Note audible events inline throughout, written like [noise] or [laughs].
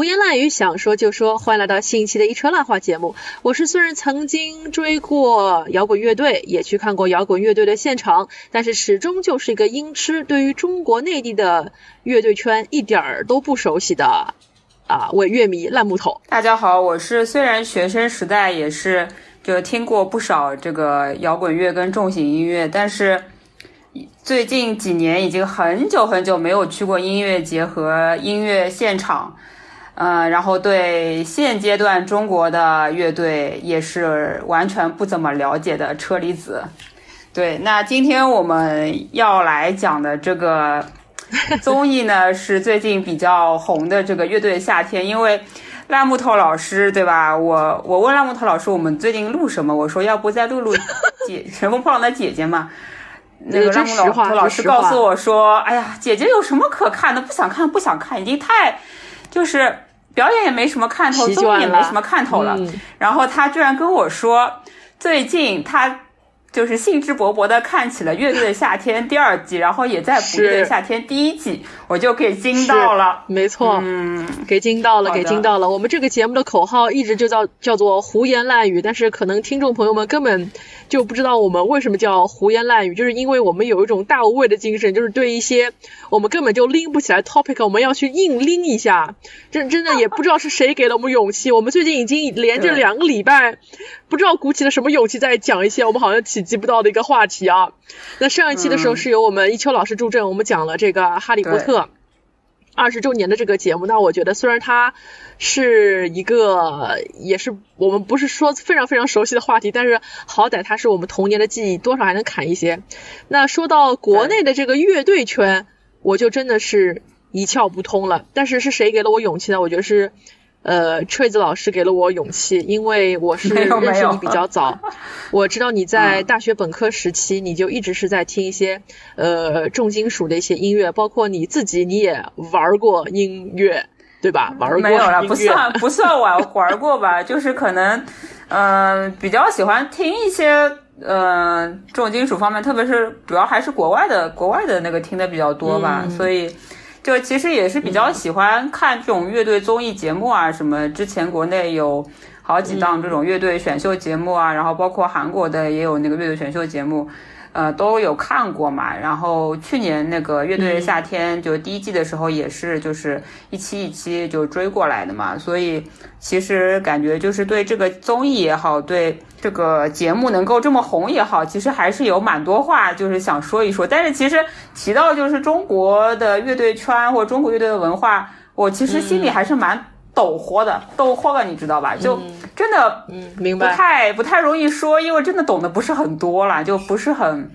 胡言乱语，想说就说。欢迎来到新一期的一车烂话节目。我是虽然曾经追过摇滚乐队，也去看过摇滚乐队的现场，但是始终就是一个音痴，对于中国内地的乐队圈一点儿都不熟悉的啊，伪乐迷烂木头。大家好，我是虽然学生时代也是就听过不少这个摇滚乐跟重型音乐，但是最近几年已经很久很久没有去过音乐节和音乐现场。嗯，然后对现阶段中国的乐队也是完全不怎么了解的车厘子。对，那今天我们要来讲的这个 [laughs] 综艺呢，是最近比较红的这个乐队夏天。因为烂木头老师，对吧？我我问烂木头老师，我们最近录什么？我说要不再录录 [laughs] 姐乘风破浪的姐姐嘛。那个烂木头老师告诉我说，哎呀，姐姐有什么可看的？不想看，不想看，已经太就是。表演也没什么看头，综艺也没什么看头了。然后他居然跟我说，最近他就是兴致勃勃的看起了《乐队的夏天》第二季，然后也在补《乐队夏天》第一季，我就给惊到了。没错，嗯，给惊到了，给惊到了。我们这个节目的口号一直就叫叫做胡言乱语，但是可能听众朋友们根本。就不知道我们为什么叫胡言乱语，就是因为我们有一种大无畏的精神，就是对一些我们根本就拎不起来 topic，我们要去硬拎一下。真真的也不知道是谁给了我们勇气，我们最近已经连着两个礼拜，不知道鼓起了什么勇气在讲一些我们好像企及不到的一个话题啊。那上一期的时候是由我们一秋老师助阵，我们讲了这个哈利波特二十周年的这个节目。那我觉得虽然它。是一个，也是我们不是说非常非常熟悉的话题，但是好歹它是我们童年的记忆，多少还能侃一些。那说到国内的这个乐队圈，我就真的是一窍不通了。但是是谁给了我勇气呢？我觉得是呃，锤子老师给了我勇气，因为我是认识你比较早，[laughs] 我知道你在大学本科时期你就一直是在听一些呃重金属的一些音乐，包括你自己你也玩过音乐。对吧？玩过没有了，不算不算玩玩过吧，[laughs] 就是可能，嗯，比较喜欢听一些，嗯，重金属方面，特别是主要还是国外的，国外的那个听的比较多吧，所以就其实也是比较喜欢看这种乐队综艺节目啊，什么之前国内有好几档这种乐队选秀节目啊，然后包括韩国的也有那个乐队选秀节目。呃，都有看过嘛。然后去年那个乐队的夏天，就第一季的时候也是，就是一期一期就追过来的嘛。所以其实感觉就是对这个综艺也好，对这个节目能够这么红也好，其实还是有蛮多话就是想说一说。但是其实提到就是中国的乐队圈或中国乐队的文化，我其实心里还是蛮。抖豁的，抖豁的，你知道吧？就真的，嗯，明白，不太不太容易说，因为真的懂得不是很多啦，就不是很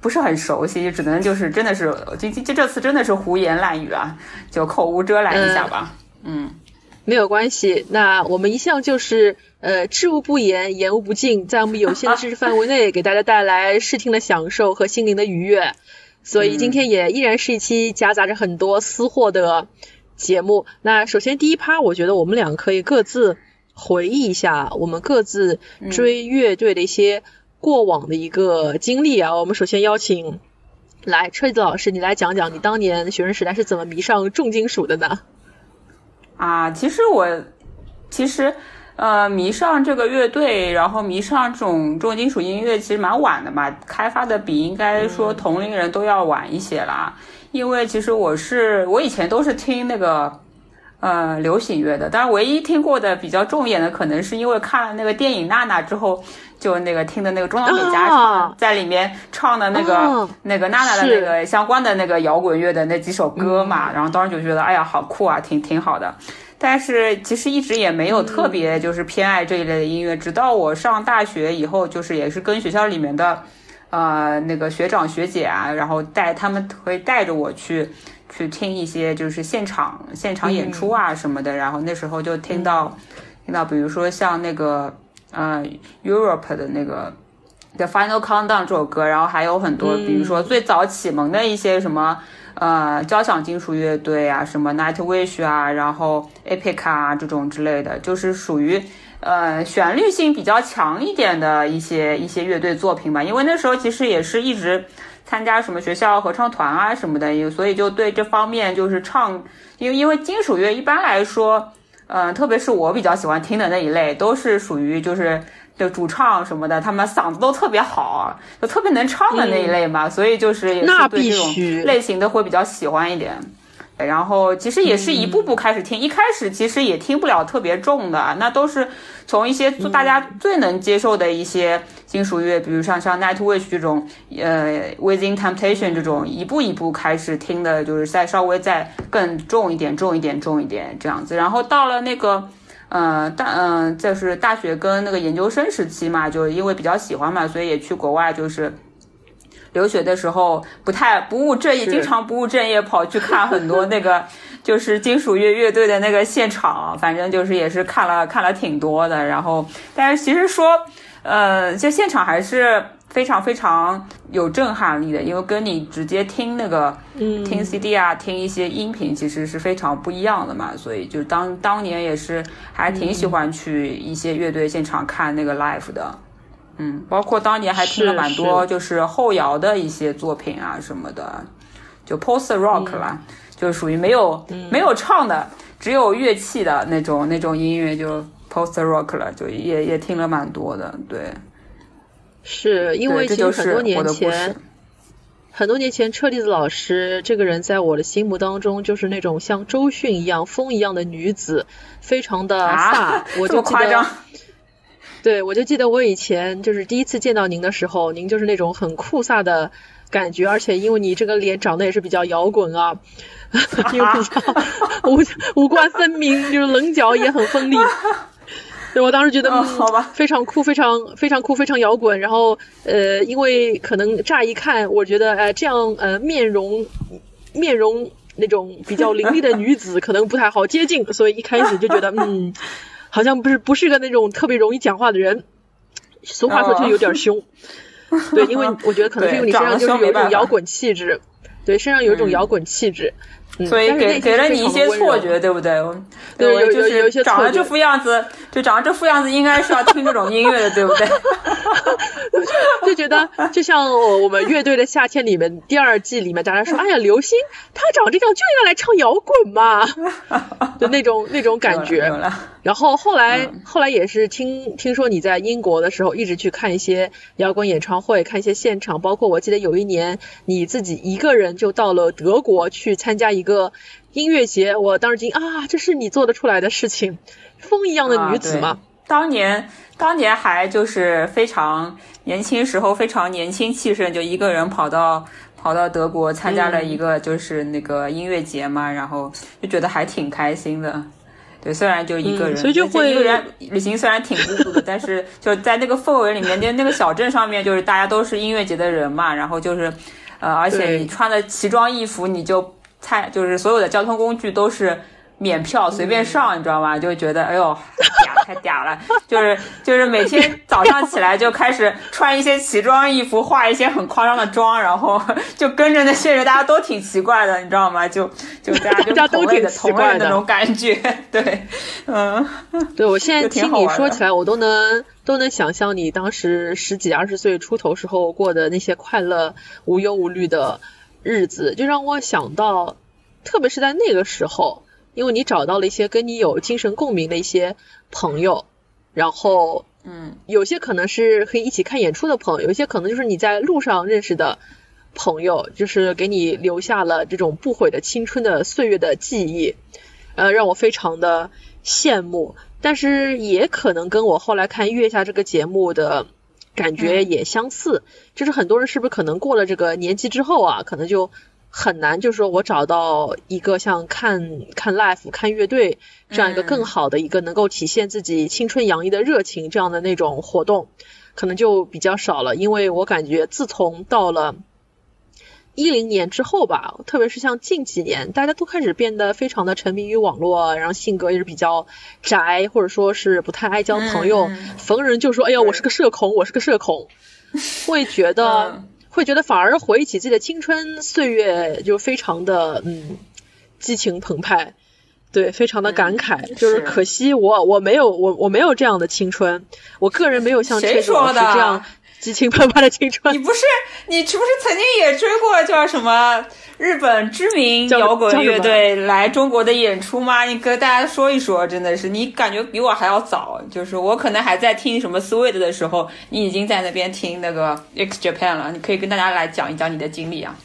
不是很熟悉，就只能就是真的是，这这这次真的是胡言乱语啊，就口无遮拦一下吧。嗯，没有关系，那我们一向就是呃，知无不言，言无不尽，在我们有限的知识范围内，给大家带来视听的享受和心灵的愉悦，所以今天也依然是一期夹杂着很多私货的。节目那首先第一趴，我觉得我们两个可以各自回忆一下我们各自追乐队的一些过往的一个经历啊。我们首先邀请来车子老师，你来讲讲你当年学生时代是怎么迷上重金属的呢？啊，其实我其实呃迷上这个乐队，然后迷上这种重金属音乐，其实蛮晚的嘛，开发的比应该说同龄人都要晚一些啦。因为其实我是我以前都是听那个呃流行乐的，当然唯一听过的比较重一点的，可能是因为看了那个电影《娜娜》之后，就那个听的那个中岛美嘉唱在里面唱的那个那个娜娜的那个相关的那个摇滚乐的那几首歌嘛，然后当时就觉得哎呀好酷啊，挺挺好的。但是其实一直也没有特别就是偏爱这一类的音乐，直到我上大学以后，就是也是跟学校里面的。呃，那个学长学姐啊，然后带他们会带着我去去听一些就是现场现场演出啊什么的，然后那时候就听到听到，比如说像那个呃 Europe 的那个 The Final Countdown 这首歌，然后还有很多，比如说最早启蒙的一些什么呃交响金属乐队啊，什么 Nightwish 啊，然后 Epic 啊这种之类的，就是属于。呃，旋律性比较强一点的一些一些乐队作品吧，因为那时候其实也是一直参加什么学校合唱团啊什么的，所以就对这方面就是唱，因为因为金属乐一般来说，嗯，特别是我比较喜欢听的那一类，都是属于就是的主唱什么的，他们嗓子都特别好，就特别能唱的那一类嘛，所以就是也是对这种类型的会比较喜欢一点。然后其实也是一步步开始听，一开始其实也听不了特别重的，那都是从一些大家最能接受的一些金属乐，比如像像 Nightwish 这种，呃，Within Temptation 这种，一步一步开始听的，就是再稍微再更重一点，重一点，重一点这样子。然后到了那个，呃，大，嗯，就是大学跟那个研究生时期嘛，就因为比较喜欢嘛，所以也去国外就是。留学的时候不太不务正业，经常不务正业跑去看很多那个就是金属乐乐队的那个现场，反正就是也是看了看了挺多的。然后，但是其实说，呃，就现场还是非常非常有震撼力的，因为跟你直接听那个听 CD 啊，听一些音频其实是非常不一样的嘛。所以就当当年也是还挺喜欢去一些乐队现场看那个 live 的。嗯，包括当年还听了蛮多，就是后摇的一些作品啊什么的，就 post rock 啦，就属于没有没有唱的，只有乐器的那种那种音乐，就 post rock 了，就也也听了蛮多的。对，是因为其实很多年前，很多年前，车厘子老师这个人在我的心目当中就是那种像周迅一样风一样的女子，非常的飒，[laughs] 我就记得。对，我就记得我以前就是第一次见到您的时候，您就是那种很酷飒的感觉，而且因为你这个脸长得也是比较摇滚啊，又比较五五官分明，就是棱角也很锋利。[laughs] 对我当时觉得，好吧，非常酷，非常非常酷，非常摇滚。然后呃，因为可能乍一看，我觉得呃这样呃面容面容那种比较凌厉的女子可能不太好接近，所以一开始就觉得嗯。好像不是不是个那种特别容易讲话的人，俗话说就有点凶，对，因为 [laughs] 我觉得可能是因为你身上就是有一种摇滚气质，对，身上有一种摇滚气质。所以给给了你一些错觉，对不对？对，有有有一些长得这副样子，就长得这副样子，应该是要听这种音乐的，对不对？[laughs] 就觉得就像我们乐队的夏天里面第二季里面，大家说，哎呀，刘星他长这样就应该来唱摇滚嘛，就那种那种感觉。然后后来后来也是听听说你在英国的时候，一直去看一些摇滚演唱会，看一些现场，包括我记得有一年你自己一个人就到了德国去参加一个。个音乐节，我当时惊啊，这是你做得出来的事情，风一样的女子嘛。当年，当年还就是非常年轻时候，非常年轻气盛，就一个人跑到跑到德国参加了一个就是那个音乐节嘛，然后就觉得还挺开心的。对，虽然就一个人，所以就会一个人旅行，虽然挺孤独的，[laughs] 但是就在那个氛围里面，那那个小镇上面，就是大家都是音乐节的人嘛，然后就是呃，而且你穿的奇装异服，你就。太就是所有的交通工具都是免票随便上，你知道吗？就觉得哎呦，嗲太嗲了。就是就是每天早上起来就开始穿一些奇装异服，化一些很夸张的妆，然后 [laughs] 就跟着那些人，大家都挺奇怪的，你知道吗？就就大家就同类的同类的那种感觉。对，嗯，[laughs] 对我现在听你说起来，我都能都能想象你当时十几二十岁出头时候过的那些快乐无忧无虑的。日子就让我想到，特别是在那个时候，因为你找到了一些跟你有精神共鸣的一些朋友，然后，嗯，有些可能是可以一起看演出的朋友，有些可能就是你在路上认识的朋友，就是给你留下了这种不悔的青春的岁月的记忆，呃，让我非常的羡慕，但是也可能跟我后来看《月下》这个节目的。感觉也相似，就是很多人是不是可能过了这个年纪之后啊，可能就很难，就是说我找到一个像看看 live 看乐队这样一个更好的一个能够体现自己青春洋溢的热情这样的那种活动，可能就比较少了，因为我感觉自从到了。一零年之后吧，特别是像近几年，大家都开始变得非常的沉迷于网络，然后性格也是比较宅，或者说是不太爱交朋友，逢人就说：“哎呀，我是个社恐，我是个社恐。[laughs] ”会觉得会觉得反而回忆起自己的青春岁月，就非常的嗯激情澎湃，对，非常的感慨，就是可惜我我没有我我没有这样的青春，我个人没有像这种是这样。激情澎湃的青春。你不是你是不是曾经也追过叫什么日本知名摇滚乐队来中国的演出吗？你跟大家说一说，真的是你感觉比我还要早。就是我可能还在听什么 Sweet 的时候，你已经在那边听那个 X Japan 了。你可以跟大家来讲一讲你的经历啊。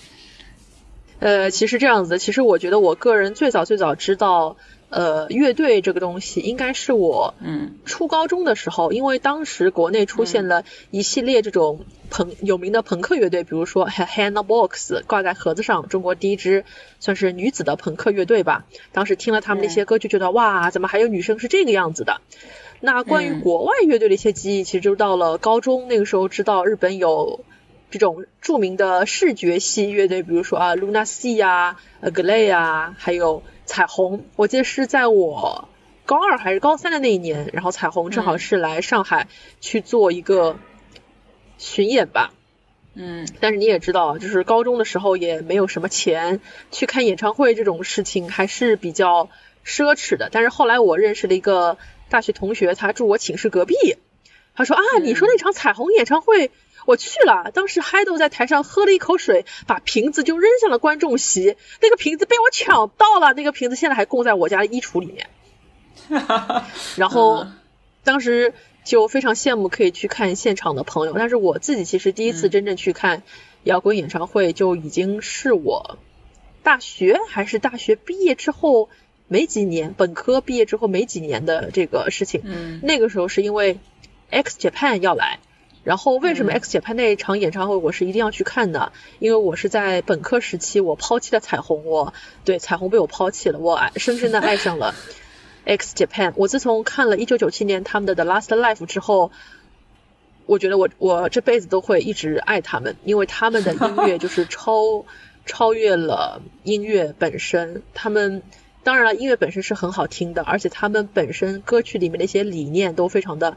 呃，其实这样子，其实我觉得我个人最早最早知道。呃，乐队这个东西应该是我嗯初高中的时候，因为当时国内出现了一系列这种朋有名的朋克乐队，比如说 Hannah Box 挂在盒子上，中国第一支算是女子的朋克乐队吧。当时听了他们那些歌，就觉得哇，怎么还有女生是这个样子的？那关于国外乐队的一些记忆，其实就到了高中那个时候，知道日本有这种著名的视觉系乐队，比如说啊 Luna Sea 啊，Glay 啊，还有。彩虹，我记得是在我高二还是高三的那一年，然后彩虹正好是来上海去做一个巡演吧。嗯。但是你也知道，就是高中的时候也没有什么钱去看演唱会，这种事情还是比较奢侈的。但是后来我认识了一个大学同学，他住我寝室隔壁，他说啊，你说那场彩虹演唱会。我去了，当时嗨豆在台上喝了一口水，把瓶子就扔向了观众席，那个瓶子被我抢到了，那个瓶子现在还供在我家的衣橱里面。[laughs] 然后当时就非常羡慕可以去看现场的朋友，但是我自己其实第一次真正去看摇滚演唱会就已经是我大学还是大学毕业之后没几年，本科毕业之后没几年的这个事情。嗯，那个时候是因为 X Japan 要来。然后为什么 X Japan 那一场演唱会我是一定要去看的？因为我是在本科时期我抛弃了彩虹，我对彩虹被我抛弃了，我深深的爱上了 [laughs] X Japan。我自从看了一九九七年他们的 The Last Life 之后，我觉得我我这辈子都会一直爱他们，因为他们的音乐就是超 [laughs] 超越了音乐本身。他们当然了，音乐本身是很好听的，而且他们本身歌曲里面的一些理念都非常的。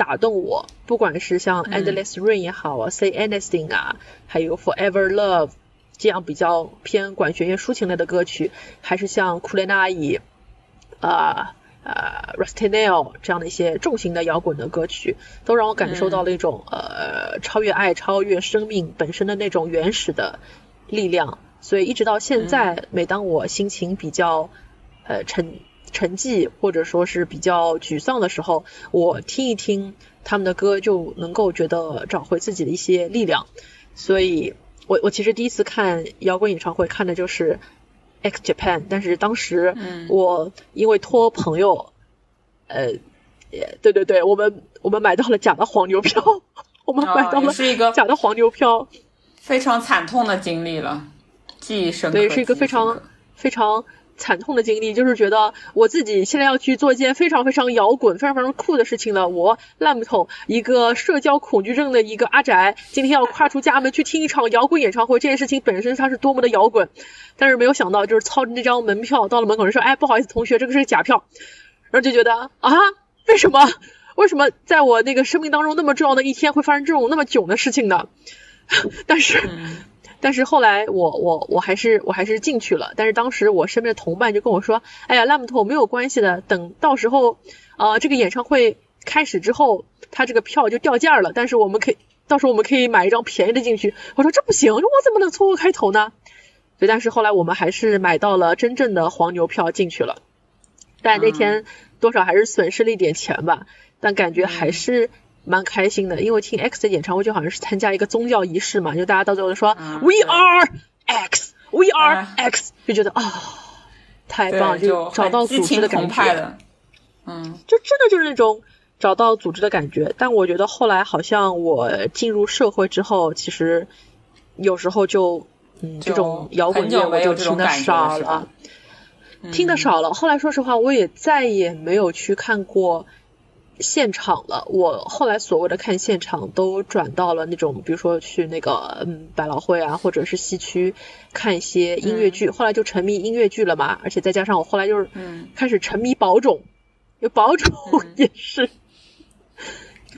打动我，不管是像 Endless Rain 也好啊，Say Anything 啊，还有 Forever Love 这样比较偏管弦乐抒情类的歌曲，还是像库雷纳伊啊呃 Rusty Nail 这样的一些重型的摇滚的歌曲，都让我感受到了一种呃超越爱、超越生命本身的那种原始的力量。所以一直到现在，每当我心情比较呃沉。沉寂或者说是比较沮丧的时候，我听一听他们的歌，就能够觉得找回自己的一些力量。所以，我我其实第一次看摇滚演唱会看的就是 X Japan，但是当时我因为托朋友，呃，对对对，我们我们买到了假的黄牛票，[laughs] 我们买到了是一个假的黄牛票，非常惨痛的经历了，记忆深刻。对，是一个非常非常。惨痛的经历就是觉得我自己现在要去做一件非常非常摇滚、非常非常酷的事情了。我烂木头一个社交恐惧症的一个阿宅，今天要跨出家门去听一场摇滚演唱会，这件事情本身它是多么的摇滚。但是没有想到，就是操着那张门票到了门口，人说：“哎，不好意思，同学，这个是假票。”然后就觉得啊，为什么？为什么在我那个生命当中那么重要的一天会发生这种那么囧的事情呢？但是。但是后来我我我还是我还是进去了，但是当时我身边的同伴就跟我说，哎呀，烂木头没有关系的，等到时候呃这个演唱会开始之后，他这个票就掉价了，但是我们可以到时候我们可以买一张便宜的进去。我说这不行，我怎么能错过开头呢？所以但是后来我们还是买到了真正的黄牛票进去了，但那天多少还是损失了一点钱吧，但感觉还是。蛮开心的，因为听 X 的演唱会就好像是参加一个宗教仪式嘛，就大家到最后说 We are X，We are X，就觉得啊，太棒，就找到组织的感觉，嗯，就真的就是那种找到组织的感觉。但我觉得后来好像我进入社会之后，其实有时候就嗯，这种摇滚乐我就听的少了，听的少了。后来说实话，我也再也没有去看过。现场了，我后来所谓的看现场都转到了那种，比如说去那个嗯百老汇啊，或者是西区看一些音乐剧，后来就沉迷音乐剧了嘛，而且再加上我后来就是开始沉迷宝冢，有宝冢 [laughs] 也是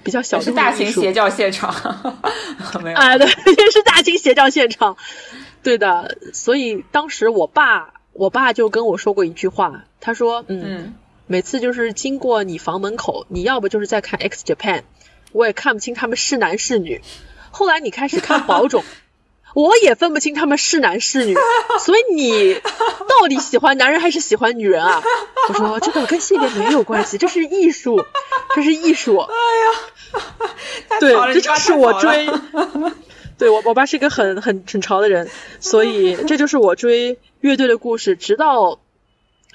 比较小，是大型邪教现场，[laughs] 没有。啊，对，[laughs] 也是大型邪教现场，对的，所以当时我爸我爸就跟我说过一句话，他说嗯。每次就是经过你房门口，你要不就是在看 X Japan，我也看不清他们是男是女。后来你开始看 [laughs] 宝冢，我也分不清他们是男是女。所以你到底喜欢男人还是喜欢女人啊？我说这个跟性别没有关系，这是艺术，这是艺术。哎呀，对，这就是我追。对我，我爸是一个很很很潮的人，所以这就是我追乐队的故事，直到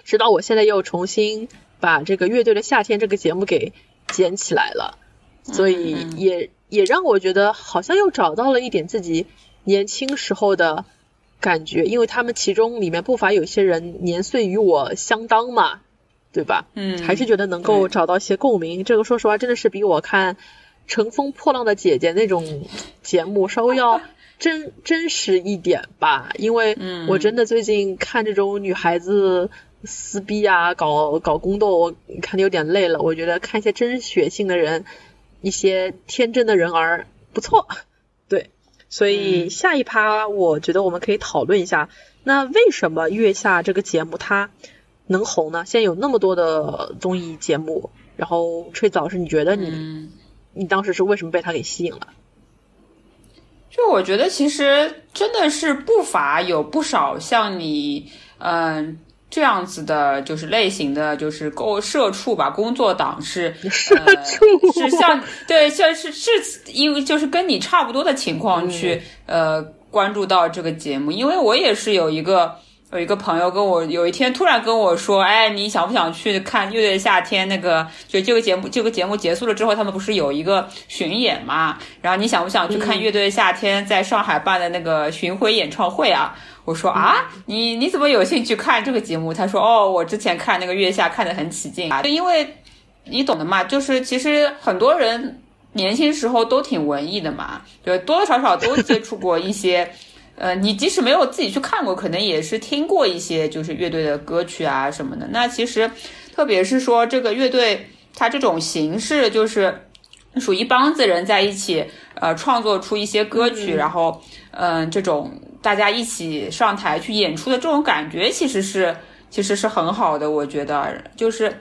直到我现在又重新把这个乐队的夏天这个节目给捡起来了，所以也也让我觉得好像又找到了一点自己年轻时候的感觉，因为他们其中里面不乏有些人年岁与我相当嘛，对吧？嗯，还是觉得能够找到一些共鸣。这个说实话，真的是比我看。乘风破浪的姐姐那种节目稍微要 [laughs] 真真实一点吧，因为我真的最近看这种女孩子撕逼啊、搞搞宫斗，看的有点累了。我觉得看一些真血性的人，一些天真的人儿不错。对，所以下一趴我觉得我们可以讨论一下，那为什么月下这个节目它能红呢？现在有那么多的综艺节目，然后吹早是你觉得你？你当时是为什么被他给吸引了？就我觉得，其实真的是不乏有不少像你，嗯，这样子的，就是类型的，就是够社畜吧，工作党是社畜，是像对，像是是因为就是跟你差不多的情况去呃关注到这个节目，因为我也是有一个。有一个朋友跟我有一天突然跟我说：“哎，你想不想去看《乐队的夏天》？那个就这个节目，这个节目结束了之后，他们不是有一个巡演嘛？然后你想不想去看《乐队的夏天》在上海办的那个巡回演唱会啊？”我说：“啊，你你怎么有兴趣看这个节目？”他说：“哦，我之前看那个《月下》看得很起劲啊，就因为你懂的嘛，就是其实很多人年轻时候都挺文艺的嘛，对，多多少少都接触过一些。”呃，你即使没有自己去看过，可能也是听过一些就是乐队的歌曲啊什么的。那其实，特别是说这个乐队，它这种形式就是属于一帮子人在一起，呃，创作出一些歌曲，然后，嗯，这种大家一起上台去演出的这种感觉，其实是其实是很好的，我觉得就是。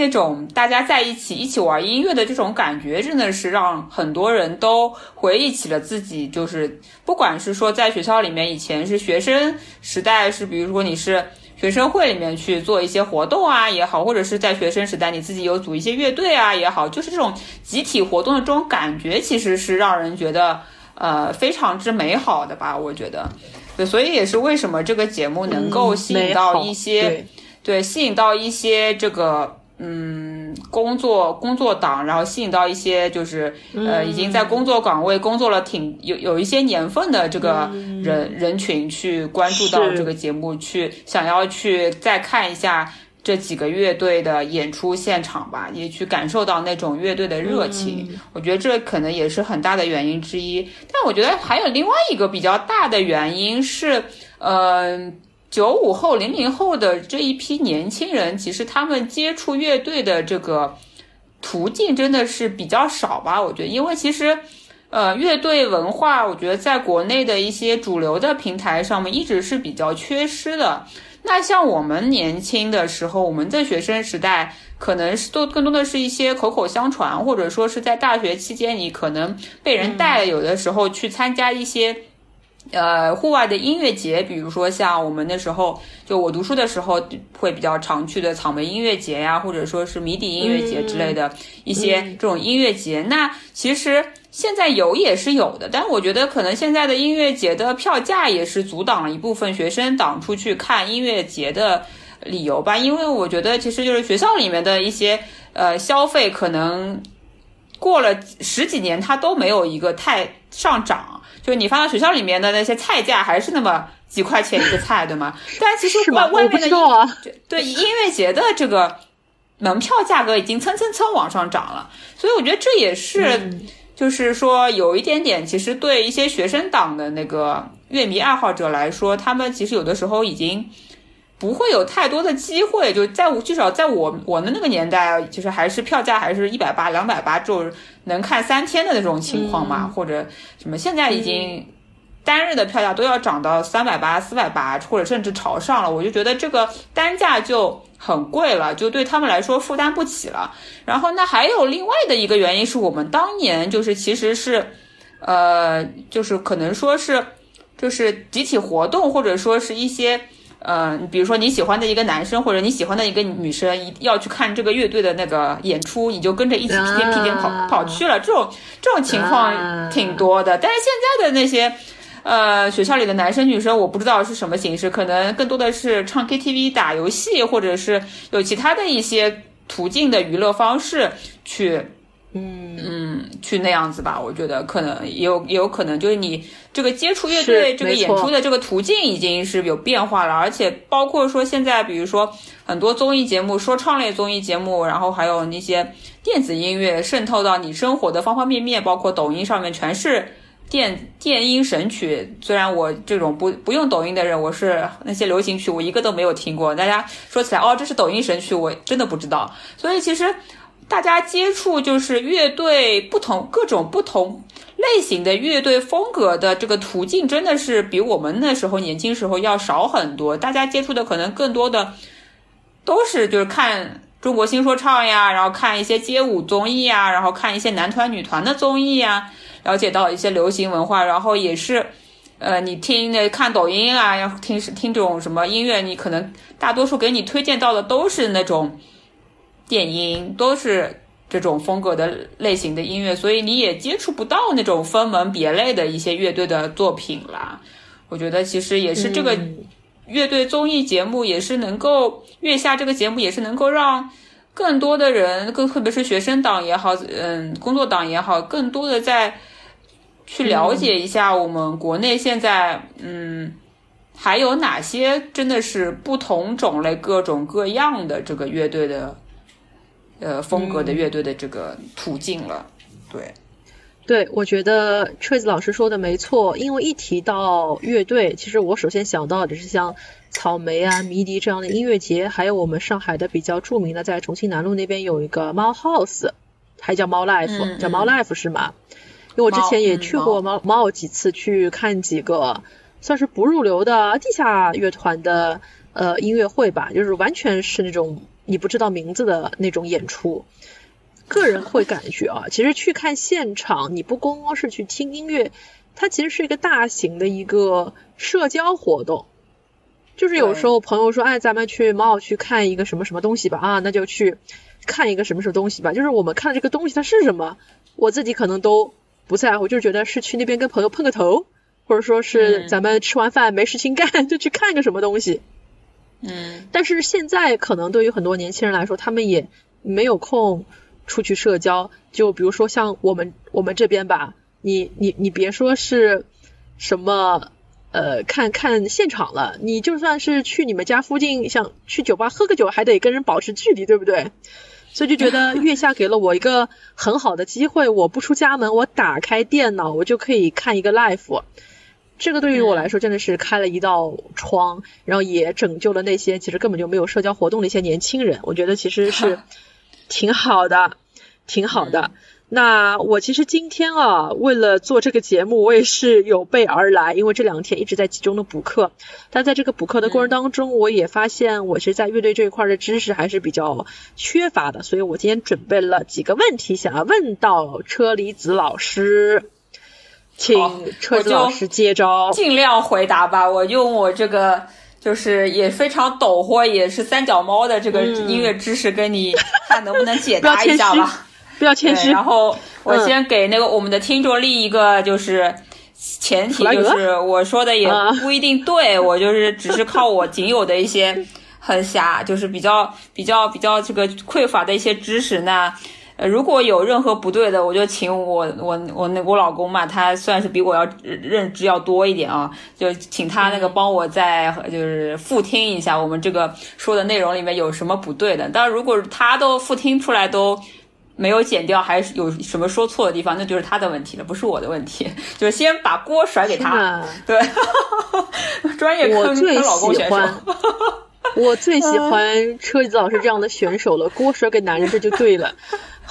那种大家在一起一起玩音乐的这种感觉，真的是让很多人都回忆起了自己，就是不管是说在学校里面以前是学生时代，是比如说你是学生会里面去做一些活动啊也好，或者是在学生时代你自己有组一些乐队啊也好，就是这种集体活动的这种感觉，其实是让人觉得呃非常之美好的吧，我觉得，对，所以也是为什么这个节目能够吸引到一些，对，吸引到一些这个。嗯，工作工作党，然后吸引到一些就是呃已经在工作岗位工作了挺有有一些年份的这个人人群去关注到这个节目，去想要去再看一下这几个乐队的演出现场吧，也去感受到那种乐队的热情。我觉得这可能也是很大的原因之一。但我觉得还有另外一个比较大的原因是，嗯。九五后、零零后的这一批年轻人，其实他们接触乐队的这个途径真的是比较少吧？我觉得，因为其实，呃，乐队文化，我觉得在国内的一些主流的平台上面一直是比较缺失的。那像我们年轻的时候，我们在学生时代，可能是都更多的是一些口口相传，或者说是在大学期间，你可能被人带，有的时候去参加一些。呃，户外的音乐节，比如说像我们那时候，就我读书的时候会比较常去的草莓音乐节呀，或者说是迷笛音乐节之类的一些这种音乐节。那其实现在有也是有的，但我觉得可能现在的音乐节的票价也是阻挡了一部分学生党出去看音乐节的理由吧。因为我觉得其实就是学校里面的一些呃消费，可能过了十几年它都没有一个太上涨。就你放到学校里面的那些菜价还是那么几块钱一个菜，对吗？但其实外外面的音对音乐节的这个门票价格已经蹭蹭蹭往上涨了，所以我觉得这也是，就是说有一点点，其实对一些学生党的那个乐迷爱好者来说，他们其实有的时候已经。不会有太多的机会，就在至少在我我们那个年代，就是还是票价还是一百八、两百八，就能看三天的那种情况嘛，或者什么。现在已经单日的票价都要涨到三百八、四百八，或者甚至朝上了，我就觉得这个单价就很贵了，就对他们来说负担不起了。然后那还有另外的一个原因是我们当年就是其实是，呃，就是可能说是就是集体活动或者说是一些。嗯，比如说你喜欢的一个男生或者你喜欢的一个女生，一要去看这个乐队的那个演出，你就跟着一起屁颠屁颠跑跑去了。这种这种情况挺多的。但是现在的那些，呃，学校里的男生女生，我不知道是什么形式，可能更多的是唱 KTV、打游戏，或者是有其他的一些途径的娱乐方式去。嗯嗯，去那样子吧，我觉得可能也有也有可能，就是你这个接触乐队这个演出的这个途径已经是有变化了，而且包括说现在，比如说很多综艺节目、说唱类综艺节目，然后还有那些电子音乐渗透到你生活的方方面面，包括抖音上面全是电电音神曲。虽然我这种不不用抖音的人，我是那些流行曲我一个都没有听过。大家说起来哦，这是抖音神曲，我真的不知道。所以其实。大家接触就是乐队不同各种不同类型的乐队风格的这个途径，真的是比我们那时候年轻时候要少很多。大家接触的可能更多的都是就是看中国新说唱呀，然后看一些街舞综艺呀，然后看一些男团女团的综艺呀，了解到一些流行文化，然后也是呃，你听那看抖音啊，要听听这种什么音乐，你可能大多数给你推荐到的都是那种。电音都是这种风格的类型的音乐，所以你也接触不到那种分门别类的一些乐队的作品啦。我觉得其实也是这个乐队综艺节目，也是能够月下这个节目也是能够让更多的人，更特别是学生党也好，嗯，工作党也好，更多的在去了解一下我们国内现在，嗯，还有哪些真的是不同种类、各种各样的这个乐队的。呃，风格的乐队的这个途径了，对，对，我觉得锤子老师说的没错，因为一提到乐队，其实我首先想到的是像草莓啊、迷笛这样的音乐节，还有我们上海的比较著名的，在重庆南路那边有一个猫 house，还叫猫 life，叫猫 life 是吗？因为我之前也去过猫猫几次，去看几个算是不入流的地下乐团的呃音乐会吧，就是完全是那种。你不知道名字的那种演出，个人会感觉啊，其实去看现场，你不光光是去听音乐，它其实是一个大型的一个社交活动。就是有时候朋友说，哎，咱们去猫去看一个什么什么东西吧，啊，那就去看一个什么什么东西吧。就是我们看的这个东西它是什么，我自己可能都不在乎，就觉得是去那边跟朋友碰个头，或者说是咱们吃完饭没事情干 [laughs] 就去看个什么东西。嗯，嗯但是现在可能对于很多年轻人来说，他们也没有空出去社交。就比如说像我们我们这边吧，你你你别说是什么呃看看现场了，你就算是去你们家附近，像去酒吧喝个酒，还得跟人保持距离，对不对？所以就觉得月下给了我一个很好的机会，我不出家门，我打开电脑，我就可以看一个 live。这个对于我来说真的是开了一道窗，然后也拯救了那些其实根本就没有社交活动的一些年轻人。我觉得其实是 [laughs] 挺好的，挺好的。那我其实今天啊，为了做这个节目，我也是有备而来，因为这两天一直在集中的补课。但在这个补课的过程当中，我也发现我其实在乐队这一块的知识还是比较缺乏的，所以我今天准备了几个问题，想要问到车厘子老师。请车子老师接招，尽量回答吧。我用我这个就是也非常抖或也是三脚猫的这个音乐知识，跟你看能不能解答 [laughs] 一下吧。不要谦虚。然后我先给那个我们的听众立一个就是前提，就是我说的也不一定对，我就是只是靠我仅有的一些很狭，就是比较比较比较这个匮乏的一些知识那。如果有任何不对的，我就请我我我那我老公嘛，他算是比我要认知要多一点啊，就请他那个帮我再就是复听一下我们这个说的内容里面有什么不对的。但如果他都复听出来都没有剪掉，还是有什么说错的地方，那就是他的问题了，不是我的问题。[laughs] 就是先把锅甩给他。对，[laughs] 专业坑坑老公选手。[laughs] 我最喜欢车厘子老师这样的选手了，锅甩给男人，这就对了。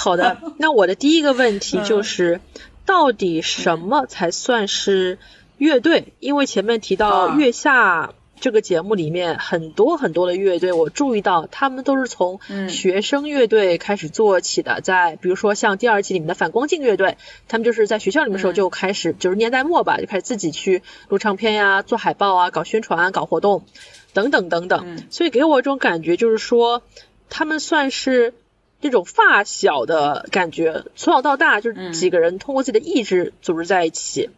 好的，[laughs] 那我的第一个问题就是，到底什么才算是乐队，因为前面提到啊。月下这个节目里面很多很多的乐队，我注意到他们都是从嗯。学生乐队开始做起的，在比如说像第二季里面的反光镜乐队，他们就是在学校里面的时候嗯。就开始九十年代末吧，就开始自己去录唱片呀、做海报啊、搞宣传、搞活动等等等等，嗯。所以给我一种感觉就是说，他们算是。这种发小的感觉，从小到大就是嗯几个人通过自己的意志组织在一起，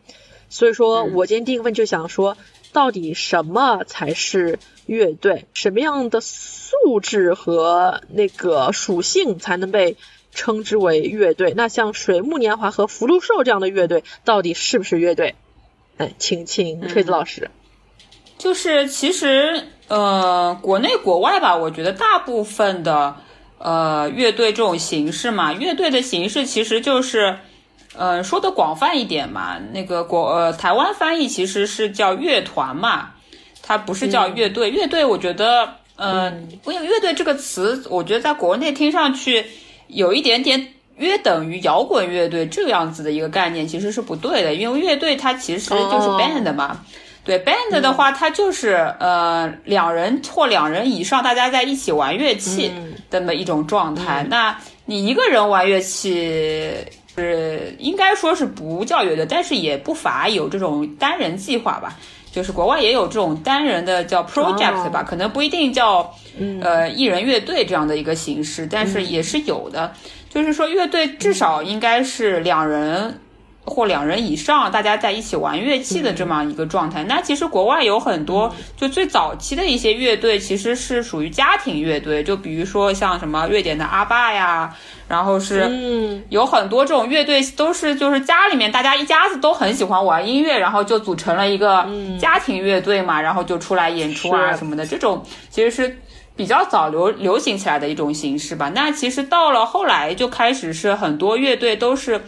所以说嗯我今天第一个问就想说，到底什么才是乐队？什么样的素质和那个属性才能被称之为乐队？那像水木年华和福禄寿这样的乐队，到底是不是乐队？哎，请请锤子老师。就是其实呃，国内国外吧，我觉得大部分的呃乐队这种形式嘛，乐队的形式其实就是呃说的广泛一点嘛，那个国呃台湾翻译其实是叫乐团嘛，它不是叫乐队。乐队我觉得呃，因为乐队这个词，我觉得在国内听上去有一点点。约等于摇滚乐队这样子的一个概念其实是不对的，因为乐队它其实就是哦 band 嘛，对 band 的话，它就是呃两人或两人以上，大家在一起玩乐器嗯这么一种状态。那你一个人玩乐器，是应该说是不叫乐队，但是也不乏有这种单人计划吧。就是国外也有这种单人的叫 project 吧，可能不一定叫呃艺人乐队这样的一个形式，但是也是有的。就是说，乐队至少应该是两人或两人以上，大家在一起玩乐器的这么一个状态。那其实国外有很多，就最早期的一些乐队其实是属于家庭乐队，就比如说像什么瑞典的阿爸呀，然后是嗯有很多这种乐队都是就是家里面大家一家子都很喜欢玩音乐，然后就组成了一个家庭乐队嘛，然后就出来演出啊什么的，这种其实是。比较早流流行起来的一种形式吧。那其实到了后来就开始是很多乐队都是，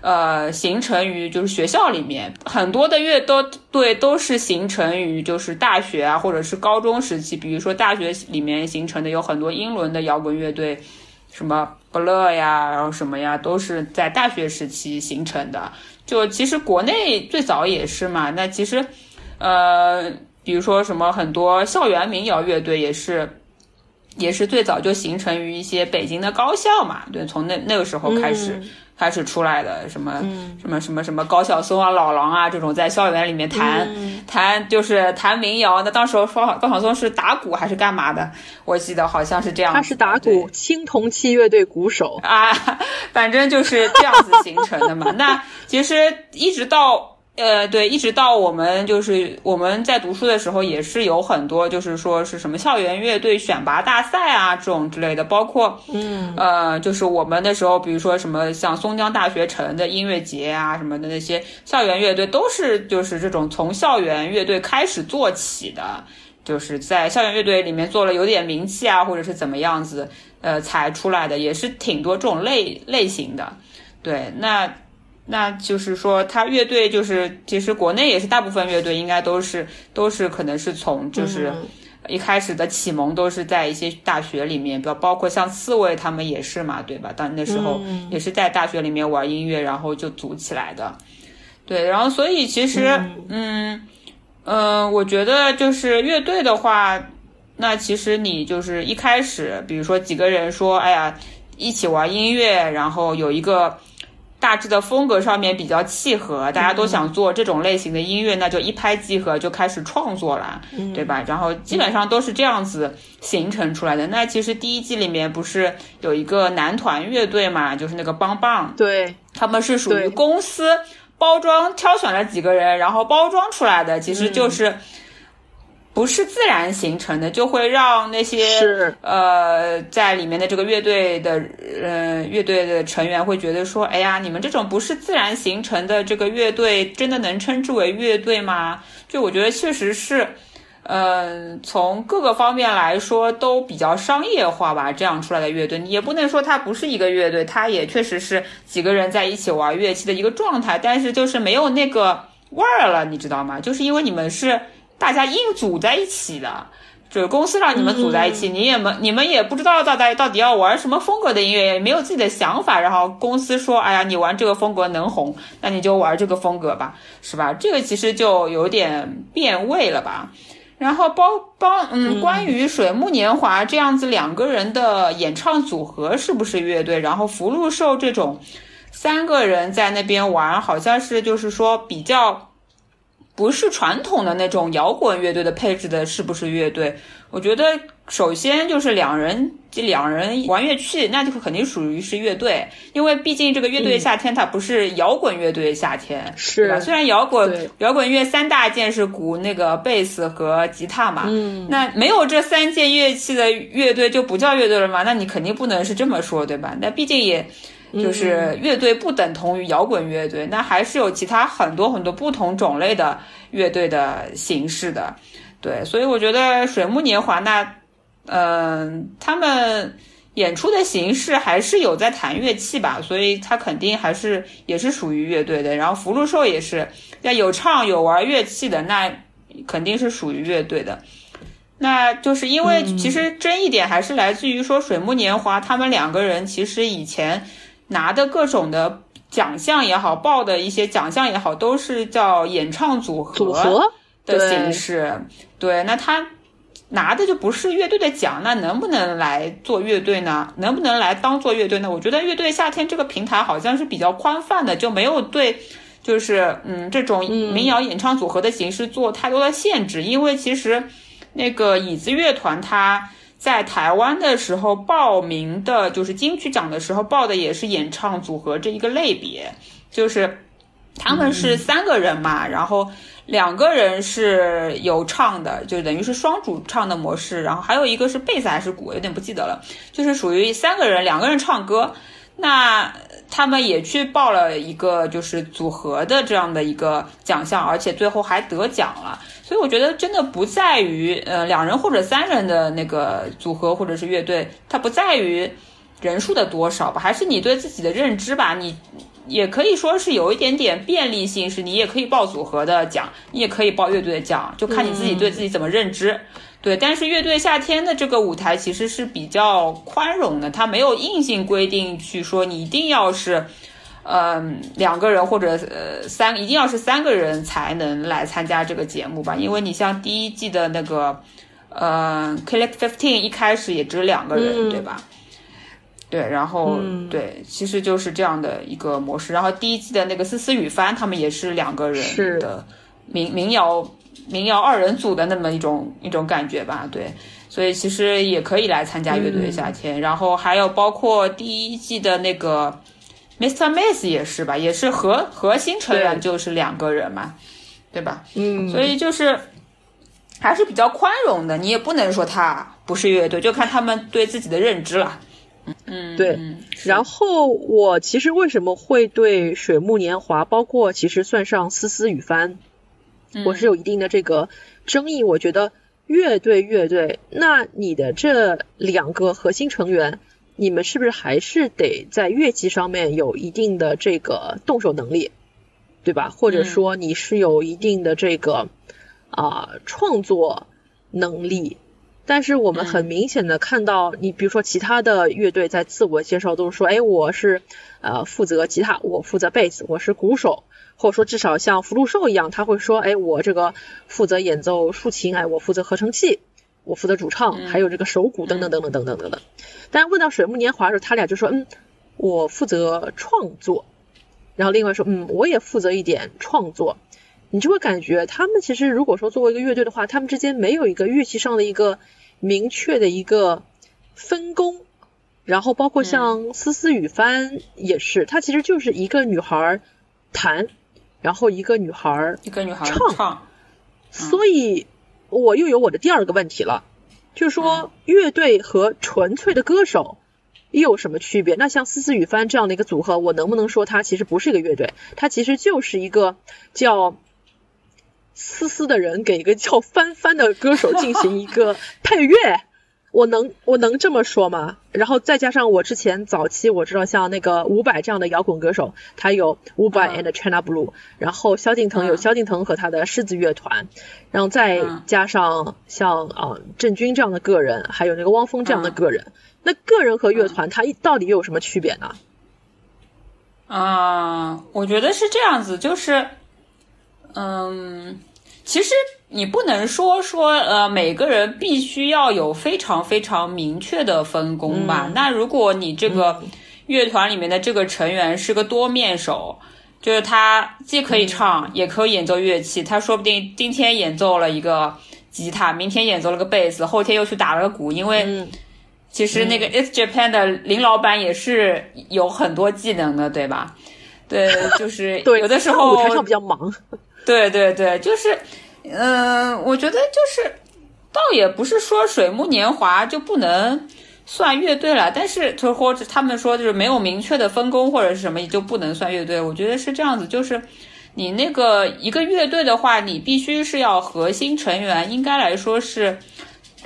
呃，形成于就是学校里面，很多的乐都对都是形成于就是大学啊或者是高中时期，比如说大学里面形成的有很多英伦的摇滚乐队，什么 Blur 呀，然后什么呀，都是在大学时期形成的。就其实国内最早也是嘛，那其实，呃，比如说什么很多校园民谣乐队也是。也是最早就形成于一些北京的高校嘛，对，从那那个时候开始、开始出来的，什么、什么什么什么高晓松啊、老狼啊这种在校园里面弹、弹就是弹民谣。那当时高高晓松是打鼓还是干嘛的？我记得好像是这样。他是打鼓，青铜器乐队鼓手。啊，[laughs] 反正就是这样子形成的嘛。那其实一直到呃，对，一直到我们就是我们在读书的时候，也是有很多就是说是什么校园乐队选拔大赛啊这种之类的，包括嗯呃，就是我们那时候，比如说什么像松江大学城的音乐节啊什么的那些校园乐队，都是就是这种从校园乐队开始做起的。就是在校园乐队里面做了有点名气啊，或者是怎么样子，呃，才出来的，也是挺多这种类类型的。对，那那就是说，他乐队就是其实国内也是大部分乐队应该都是都是可能是从就是一开始的启蒙都是在一些大学里面，包包括像刺猬他们也是嘛，对吧？当那时候也是在大学里面玩音乐，然后就组起来的。对，然后所以其实嗯嗯、呃我觉得就是乐队的话，那其实你就是一开始，比如说几个人说，哎呀，一起玩音乐，然后有一个大致的风格上面比较契合，大家都想做这种类型的音乐，那就一拍即合，就开始创作了，对吧？然后基本上都是这样子形成出来的。那其实第一季里面不是有一个男团乐队嘛，就是那个棒棒，对，他们是属于公司包装挑选了几个人，然后包装出来的，其实就是不是自然形成的，就会让那些是呃在里面的这个乐队的呃乐队的成员会觉得说，哎呀，你们这种不是自然形成的这个乐队，真的能称之为乐队吗？就我觉得确实是。嗯，从各个方面来说都比较商业化吧，这样出来的乐队，你也不能说它不是一个乐队，它也确实是几个人在一起玩乐器的一个状态，但是就是没有那个味儿了，你知道吗？就是因为你们是大家硬组在一起的，就是公司让你们组在一起，你也没你们也不知道到底到底要玩什么风格的音乐，也没有自己的想法。然后公司说，哎呀，你玩这个风格能红，那你就玩这个风格吧，是吧？这个其实就有点变味了吧。然后包包嗯，关于水木年华这样子两个人的演唱组合是不是乐队？然后福禄寿这种三个人在那边玩，好像是就是说比较。不是传统的那种摇滚乐队的配置的，是不是乐队？我觉得首先就是两人，这两人玩乐器，那就肯定属于是乐队，因为毕竟这个乐队夏天它不是摇滚乐队夏天，是吧？虽然摇滚摇滚乐三大件是鼓、那个贝斯和吉他嘛，嗯，那没有这三件乐器的乐队就不叫乐队了嘛？那你肯定不能是这么说，对吧？那毕竟也。就是乐队不等同于摇滚乐队，那还是有其他很多很多不同种类的乐队的形式的，对，所以我觉得水木年华那，嗯，他们演出的形式还是有在弹乐器吧，所以他肯定还是也是属于乐队的。然后福禄寿也是，要有唱有玩乐器的，那肯定是属于乐队的。那就是因为其实争议点还是来自于说水木年华他们两个人其实以前。拿的各种的奖项也好，报的一些奖项也好，都是叫演唱组合的形式。对，那他拿的就不是乐队的奖，那能不能来做乐队呢？能不能来当做乐队呢？我觉得乐队夏天这个平台好像是比较宽泛的，就没有对，就是嗯这种民谣演唱组合的形式做太多的限制，因为其实那个椅子乐团它。在台湾的时候报名的，就是金曲奖的时候报的也是演唱组合这一个类别，就是他们是三个人嘛，然后两个人是有唱的，就等于是双主唱的模式，然后还有一个是贝斯还是鼓，有点不记得了，就是属于三个人两个人唱歌，那他们也去报了一个就是组合的这样的一个奖项，而且最后还得奖了。所以我觉得真的不在于呃两人或者三人的那个组合或者是乐队，它不在于人数的多少吧，还是你对自己的认知吧。你也可以说是有一点点便利性，是你也可以报组合的奖，你也可以报乐队的奖，就看你自己对自己怎么认知。对，但是乐队夏天的这个舞台其实是比较宽容的，它没有硬性规定去说你一定要是。嗯，两个人或者呃三，一定要是三个人才能来参加这个节目吧？因为你像第一季的那个，呃，Collect Fifteen 一开始也只有两个人，对吧？对，然后对，其实就是这样的一个模式。然后第一季的那个思思雨帆他们也是两个人的民民谣民谣二人组的那么一种一种感觉吧？对，所以其实也可以来参加乐队的夏天。然后还有包括第一季的那个。Mr. m a s s 也是吧，也是核核心成员就是两个人嘛，对吧？嗯，所以就是还是比较宽容的，你也不能说他不是乐队，就看他们对自己的认知了。嗯，对。然后我其实为什么会对水木年华，包括其实算上思思雨帆，我是有一定的这个争议。我觉得乐队乐队，那你的这两个核心成员。你们是不是还是得在乐器上面有一定的这个动手能力，对吧？或者说你是有一定的这个啊创作能力？但是我们很明显的看到，你比如说其他的乐队在自我介绍都是说，哎，我是呃负责吉他，我负责贝斯，我是鼓手，或者说至少像福禄寿一样，他会说，哎，我这个负责演奏竖琴，哎，我负责合成器。我负责主唱，还有这个手鼓等等等等等等等等。但是问到水木年华的时候，他俩就说，嗯，我负责创作。然后另外说，嗯，我也负责一点创作。你就会感觉他们其实如果说作为一个乐队的话，他们之间没有一个乐器上的一个明确的一个分工。然后包括像思思雨帆也是，她其实就是一个女孩弹，然后一个女孩一个女孩唱，所以。我又有我的第二个问题了，就是说乐队和纯粹的歌手又有什么区别？那像思思雨帆这样的一个组合，我能不能说它其实不是一个乐队？它其实就是一个叫思思的人给一个叫帆帆的歌手进行一个配乐，我能我能这么说吗？然后再加上我之前早期我知道像那个伍佰这样的摇滚歌手，他有伍佰 and China Blue，然后萧敬腾有萧敬腾和他的狮子乐团，然后再加上像啊郑钧这样的个人，还有那个汪峰这样的个人，那个人和乐团他到底又有什么区别呢？啊，我觉得是这样子，就是，嗯，其实你不能说说呃，每个人必须要有非常非常明确的分工吧？那如果你这个乐团里面的这个成员是个多面手，就是他既可以唱，也可以演奏乐器，他说不定今天演奏了一个吉他，明天演奏了个贝斯，后天又去打了个鼓，因为。其实那个 It's Japan 的林老板也是有很多技能的，对吧？对，就是 [laughs] 有的时候舞台上比较忙。对对对，就是，嗯，我觉得就是，倒也不是说水木年华就不能算乐队了，但是就或者他们说就是没有明确的分工或者是什么，也就不能算乐队。我觉得是这样子，就是你那个一个乐队的话，你必须是要核心成员，应该来说是。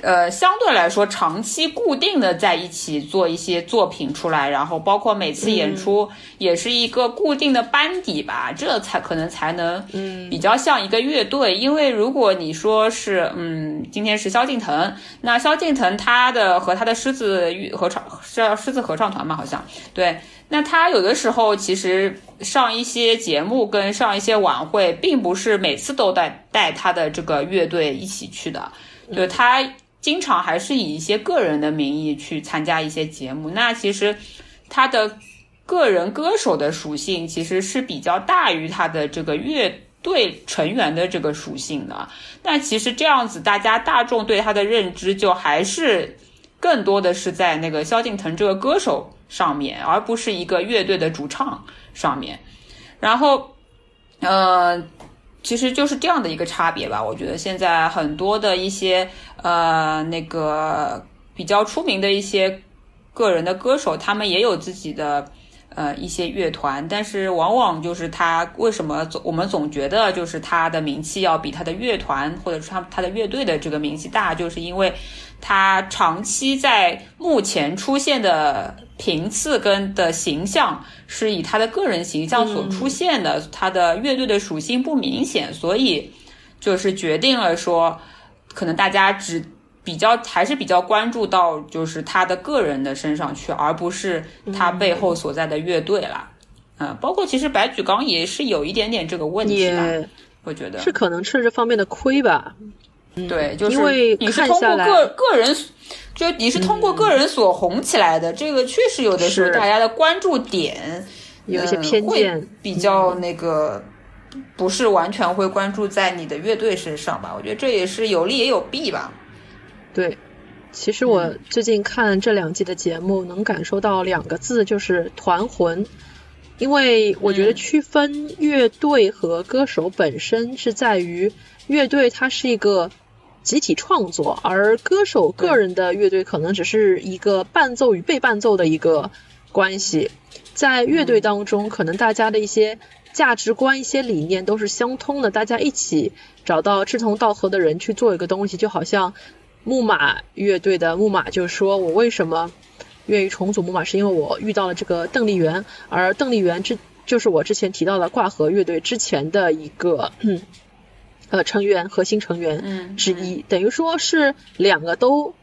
呃，相对来说，长期固定的在一起做一些作品出来，然后包括每次演出也是一个固定的班底吧，这才可能才能嗯比较像一个乐队。因为如果你说是嗯，今天是萧敬腾，那萧敬腾他的和他的狮子合唱是叫狮子合唱团嘛，好像对，那他有的时候其实上一些节目跟上一些晚会，并不是每次都带带他的这个乐队一起去的，对他。经常还是以一些个人的名义去参加一些节目，那其实他的个人歌手的属性其实是比较大于他的这个乐队成员的这个属性的。那其实这样子，大家大众对他的认知就还是更多的是在那个萧敬腾这个歌手上面，而不是一个乐队的主唱上面。然后，呃。其实就是这样的一个差别吧。我觉得现在很多的一些呃那个比较出名的一些个人的歌手，他们也有自己的呃一些乐团，但是往往就是他为什么总我们总觉得就是他的名气要比他的乐团或者是他他的乐队的这个名气大，就是因为。他长期在目前出现的频次跟的形象是以他的个人形象所出现的，他的乐队的属性不明显，所以就是决定了说，可能大家只比较还是比较关注到就是他的个人的身上去，而不是他背后所在的乐队了。嗯，包括其实白举纲也是有一点点这个问题的，我觉得。是可能吃了这方面的亏吧。对，就是你是通过个个人，就你是通过个人所红起来的，这个确实有的时候大家的关注点有一些偏见，比较那个不是完全会关注在你的乐队身上吧？我觉得这也是有利也有弊吧。对，其实我最近看这两季的节目，能感受到两个字，就是团魂。因为我觉得区分乐队和歌手本身是在于，乐队它是一个。集体创作，而歌手个人的乐队可能只是一个伴奏与被伴奏的一个关系。在乐队当中，可能大家的一些价值观、一些理念都是相通的，大家一起找到志同道合的人去做一个东西。就好像木马乐队的木马就说：“我为什么愿意重组木马，是因为我遇到了这个邓丽媛，而邓丽媛之就是我之前提到的挂河乐队之前的一个。”呃，成员核心成员之一，等于说是两个都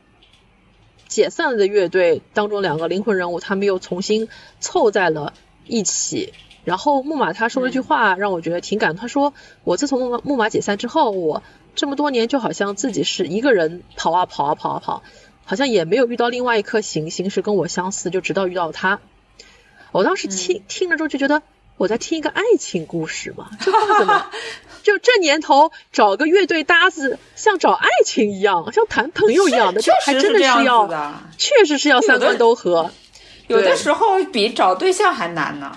解散了的乐队当中两个灵魂人物，他们又重新凑在了一起。然后木马他说了一句话，让我觉得挺感动。他说：“我自从木马木马解散之后，我这么多年就好像自己是一个人跑啊跑啊跑啊跑，好像也没有遇到另外一颗行星是跟我相似，就直到遇到他。我当时听听了之后就觉得我在听一个爱情故事嘛，这话怎么？” [laughs] 就这年头找个乐队搭子，像找爱情一样，像谈朋友一样的，这还真的是要，确实是要三观都合。有的时候比找对象还难呢，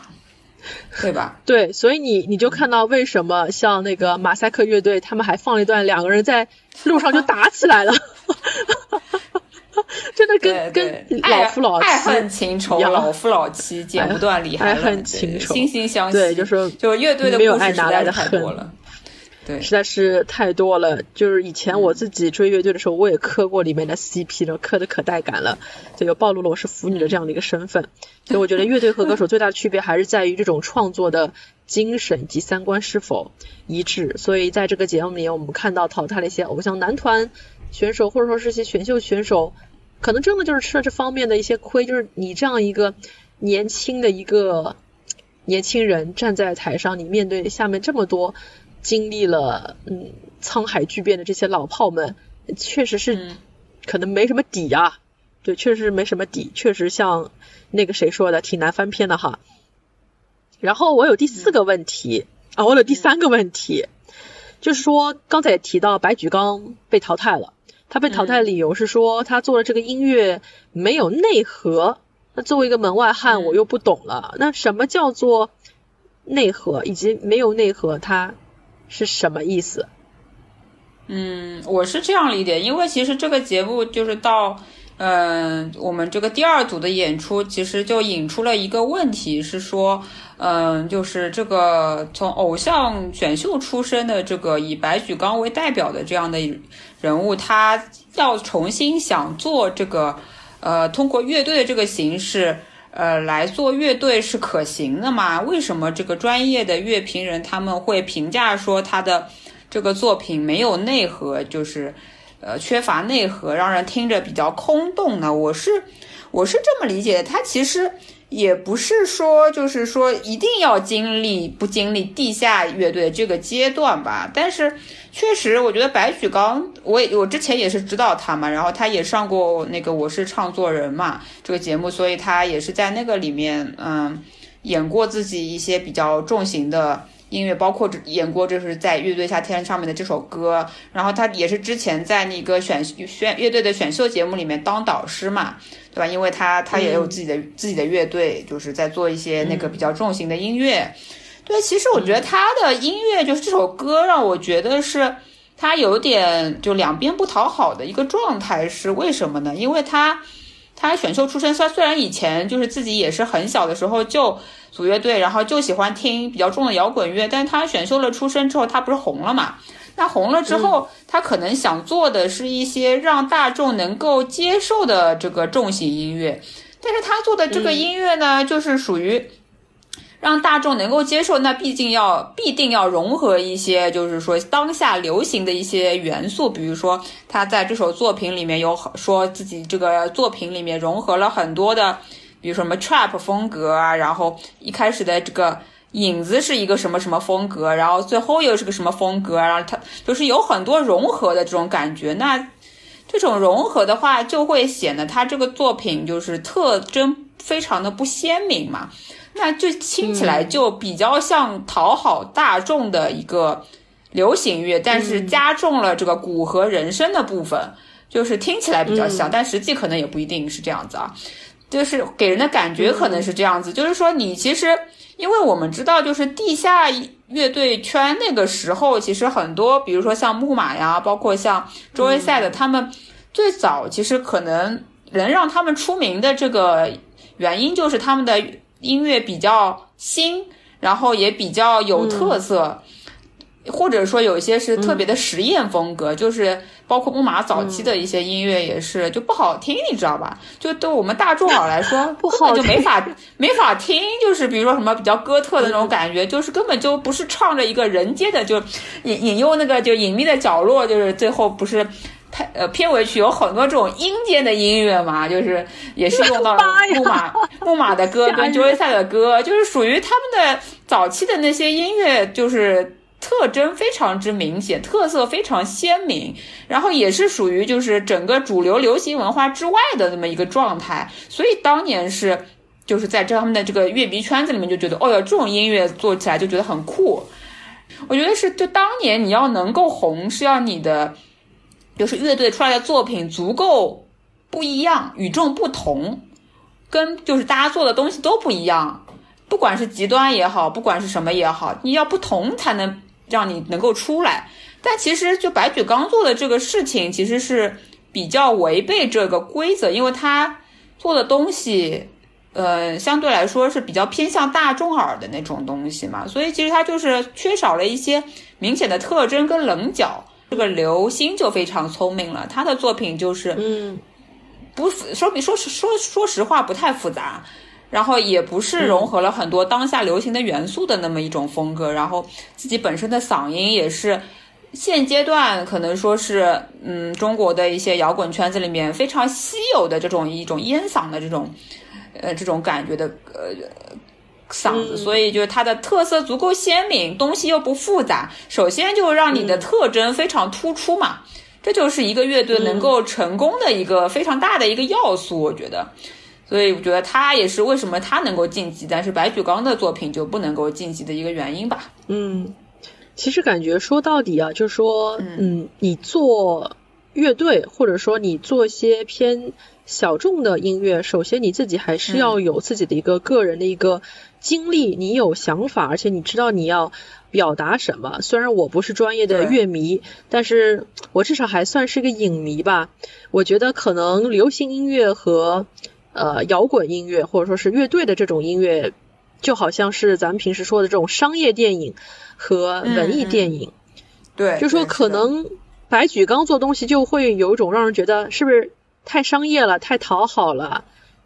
[laughs] 对吧？对，所以你你就看到为什么像那个马赛克乐队，他们还放了一段两个人在路上就打起来了，[laughs] 真的跟跟老夫老妻爱恨情仇，老夫老妻剪不断理还乱，情惺惺相惜。对，就说就乐队的故事实在是太多了。对，实在是太多了。就是以前我自己追乐队的时候，我也磕过里面的 CP 了，磕的可带感了，这就暴露了我是腐女的这样的一个身份。所以我觉得乐队和歌手最大的区别还是在于这种创作的精神及三观是否一致。所以在这个节目里，我们看到淘汰了一些偶像男团选手，或者说是一些选秀选手，可能真的就是吃了这方面的一些亏。就是你这样一个年轻的一个年轻人站在台上，你面对下面这么多。经历了嗯沧海巨变的这些老炮们，确实是可能没什么底啊，对，确实没什么底，确实像那个谁说的，挺难翻篇的哈。然后我有第四个问题啊，我有第三个问题，就是说刚才也提到白举纲被淘汰了，他被淘汰理由是说他做的这个音乐没有内核。那作为一个门外汉，我又不懂了，那什么叫做内核，以及没有内核，他？是什么意思？嗯，我是这样理解，因为其实这个节目就是到，嗯，我们这个第二组的演出，其实就引出了一个问题，是说，嗯，就是这个从偶像选秀出身的这个以白举纲为代表的这样的人物，他要重新想做这个，呃，通过乐队的这个形式。呃，来做乐队是可行的吗？为什么这个专业的乐评人他们会评价说他的这个作品没有内核，就是呃缺乏内核，让人听着比较空洞呢？我是我是这么理解的，他其实。也不是说，就是说一定要经历不经历地下乐队这个阶段吧。但是确实，我觉得白举纲，我也我之前也是知道他嘛，然后他也上过那个《我是唱作人》嘛这个节目，所以他也是在那个里面，嗯，演过自己一些比较重型的音乐，包括演过就是在《乐队夏天》上面的这首歌。然后他也是之前在那个选选乐队的选秀节目里面当导师嘛。对吧？因为他他也有自己的自己的乐队，就是在做一些那个比较重型的音乐。对，其实我觉得他的音乐就是这首歌让我觉得是他有点就两边不讨好的一个状态，是为什么呢？因为他他选秀出身，虽虽然以前就是自己也是很小的时候就组乐队，然后就喜欢听比较重的摇滚乐，但他选秀了出身之后，他不是红了嘛？那红了之后，他可能想做的是一些让大众能够接受的这个重型音乐，但是他做的这个音乐呢，就是属于让大众能够接受，那毕竟要必定要融合一些，就是说当下流行的一些元素，比如说他在这首作品里面有说自己这个作品里面融合了很多的，比如说什么 trap 风格啊，然后一开始的这个。影子是一个什么什么风格，然后最后又是个什么风格，然后他就是有很多融合的这种感觉。那这种融合的话，就会显得他这个作品就是特征非常的不鲜明嘛。那就听起来就比较像讨好大众的一个流行乐，但是加重了这个鼓和人声的部分，就是听起来比较像，但实际可能也不一定是这样子啊。就是给人的感觉可能是这样子，就是说你其实。因为我们知道，就是地下乐队圈那个时候，其实很多，比如说像木马呀，包括像周围赛的，他们最早其实可能能让他们出名的这个原因，就是他们的音乐比较新，然后也比较有特色。或者说有一些是特别的实验风格，就是包括木马早期的一些音乐也是就不好听，你知道吧？就对我们大众耳来说，[laughs] 不好就没法没法听。就是比如说什么比较哥特的那种感觉，就是根本就不是唱着一个人间的，就引引诱那个就隐秘的角落，就是最后不是片呃片尾曲有很多这种阴间的音乐嘛，就是也是用到了 [laughs] 木马木马的歌跟周围赛的歌，就是属于他们的早期的那些音乐，就是。特征非常之明显，特色非常鲜明，然后也是属于就是整个主流流行文化之外的那么一个状态，所以当年是就是在这他们的这个乐迷圈子里面就觉得，哦哟，这种音乐做起来就觉得很酷。我觉得是，就当年你要能够红，是要你的就是乐队出来的作品足够不一样，与众不同，跟就是大家做的东西都不一样，不管是极端也好，不管是什么也好，你要不同才能。让你能够出来，但其实就白举纲做的这个事情，其实是比较违背这个规则，因为他做的东西呃，相对来说是比较偏向大众耳的那种东西嘛，所以其实他就是缺少了一些明显的特征跟棱角。这个刘星就非常聪明了，他的作品就是嗯，不说明说实说说实话不太复杂，然后也不是融合了很多当下流行的元素的那么一种风格，然后自己本身的嗓音也是现阶段可能说是嗯中国的一些摇滚圈子里面非常稀有的这种一种烟嗓的这种呃这种感觉的呃。嗓子，所以就是它的特色足够鲜明，东西又不复杂。首先就让你的特征非常突出嘛，这就是一个乐队能够成功的一个非常大的一个要素，我觉得。所以我觉得他也是为什么他能够晋级，但是白举纲的作品就不能够晋级的一个原因吧。嗯，其实感觉说到底啊，就是说，嗯，你做乐队或者说你做一些偏小众的音乐，首先你自己还是要有自己的一个个人的一个。经历，你有想法，而且你知道你要表达什么。虽然我不是专业的乐迷，但是我至少还算是个影迷吧。我觉得可能流行音乐和呃摇滚音乐，或者说是乐队的这种音乐，就好像是咱们平时说的这种商业电影和文艺电影。对，就说可能白举纲做东西就会有一种让人觉得是不是太商业了，太讨好了。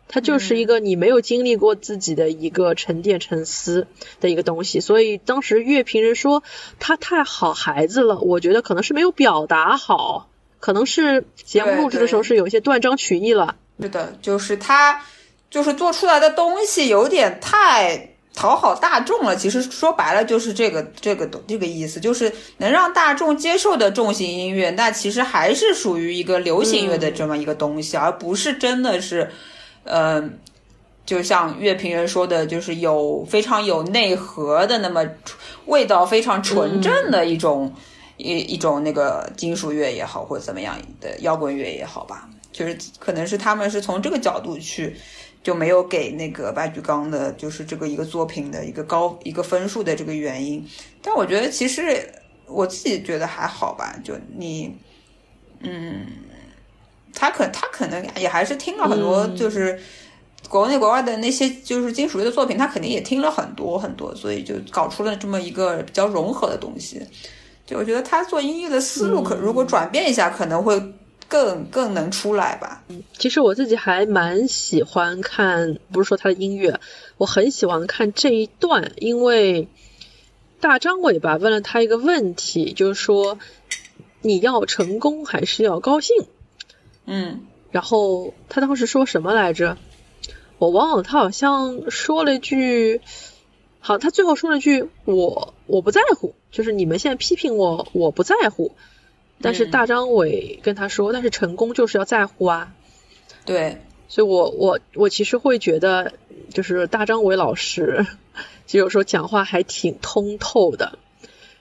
它就是一个你没有经历过自己的一个沉淀沉思的一个东西，所以当时乐评人说他太好孩子了，我觉得可能是没有表达好，可能是节目录制的时候是有一些断章取义了。是的，就是他就是做出来的东西有点太讨好大众了。其实说白了就是这个这个这个意思，就是能让大众接受的重型音乐，那其实还是属于一个流行乐的这么一个东西，而不是真的是。嗯，就像乐评人说的，就是有非常有内核的，那么味道非常纯正的一种一一种那个金属乐也好，或者怎么样的摇滚乐也好吧，就是可能是他们是从这个角度去，就没有给那个白举纲的，就是这个一个作品的一个高一个分数的这个原因。但我觉得其实我自己觉得还好吧，就你，嗯。他可他可能也还是听了很多，就是国内国外的那些就是金属乐的作品，他肯定也听了很多很多，所以就搞出了这么一个比较融合的东西。就我觉得他做音乐的思路，可如果转变一下，可能会更更能出来吧。其实我自己还蛮喜欢看，不是说他的音乐，我很喜欢看这一段，因为大张伟吧问了他一个问题，就是说你要成功还是要高兴？嗯，然后他当时说什么来着？我忘了，他好像说了一句，好，他最后说了一句我我不在乎，就是你们现在批评我，我不在乎。但是大张伟跟他说，但是成功就是要在乎啊。对，所以我我我其实会觉得，就是大张伟老师，[laughs] 就有时候讲话还挺通透的。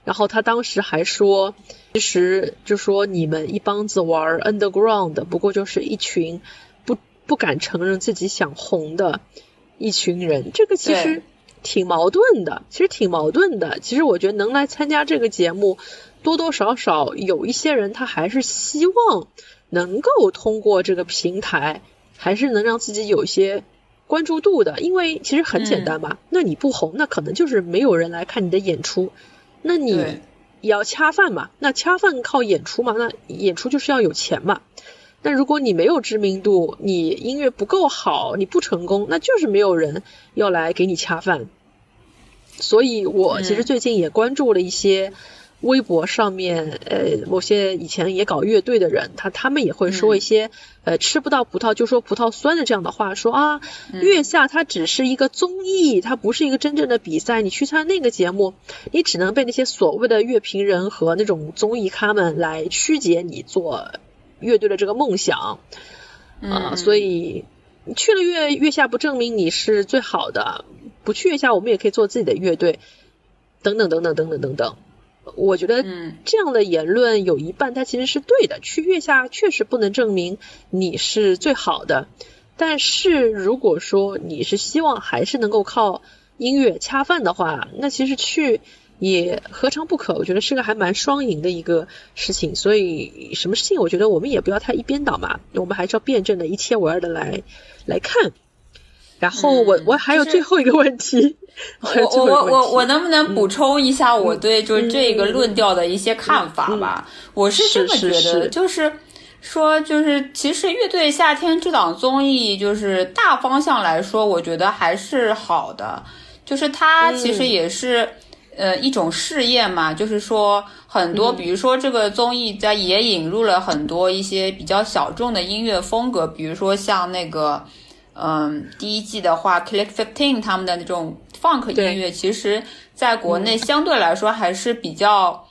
然后他当时还说，其实就说你们一帮子玩 underground 不过就是一群不不敢承认自己想红的一群人，这个其实挺矛盾的，其实挺矛盾的。其实我觉得能来参加这个节目，多多少少有一些人他还是希望能够通过这个平台，还是能让自己有一些关注度的，因为其实很简单嘛，那你不红，那可能就是没有人来看你的演出。那你也要恰饭嘛？那恰饭靠演出嘛？那演出就是要有钱嘛？那如果你没有知名度，你音乐不够好，你不成功，那就是没有人要来给你恰饭。所以我其实最近也关注了一些。微博上面，呃，某些以前也搞乐队的人，他他们也会说一些，呃，吃不到葡萄就说葡萄酸的这样的话，说啊，月下它只是一个综艺，它不是一个真正的比赛，你去参加那个节目，你只能被那些所谓的乐评人和那种综艺咖们来曲解你做乐队的这个梦想，啊，所以去了月月下不证明你是最好的，不去月下我们也可以做自己的乐队，等等等等等等等等。我觉得这样的言论有一半它其实是对的，去月下确实不能证明你是最好的，但是如果说你是希望还是能够靠音乐恰饭的话，那其实去也何尝不可？我觉得是个还蛮双赢的一个事情，所以什么事情我觉得我们也不要太一边倒嘛，我们还是要辩证的一切为二的来来看。然后我我还有最后一个问题，[laughs] 我我我我能不能补充一下我对就是这个论调的一些看法吧？我是这么觉得，就是说就是其实乐队夏天这档综艺就是大方向来说，我觉得还是好的，就是它其实也是呃一种试验嘛，就是说很多比如说这个综艺在也引入了很多一些比较小众的音乐风格，比如说像那个。嗯，第一季的话，Click Fifteen 他们的那种 Funk 音乐，其实在国内相对来说还是比较，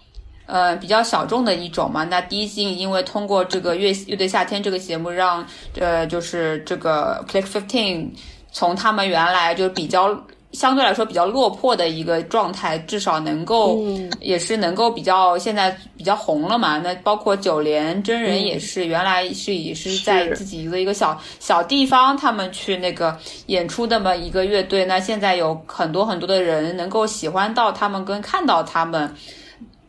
呃，比较小众的一种嘛。那第一季因为通过这个乐乐队夏天这个节目，让呃，就是这个 Click Fifteen 从他们原来就比较。相对来说比较落魄的一个状态，至少能够也是能够比较现在比较红了嘛。那包括九连真人也是，原来是也是在自己一个一个小小地方，他们去那个演出的么一个乐队。那现在有很多很多的人能够喜欢到他们跟看到他们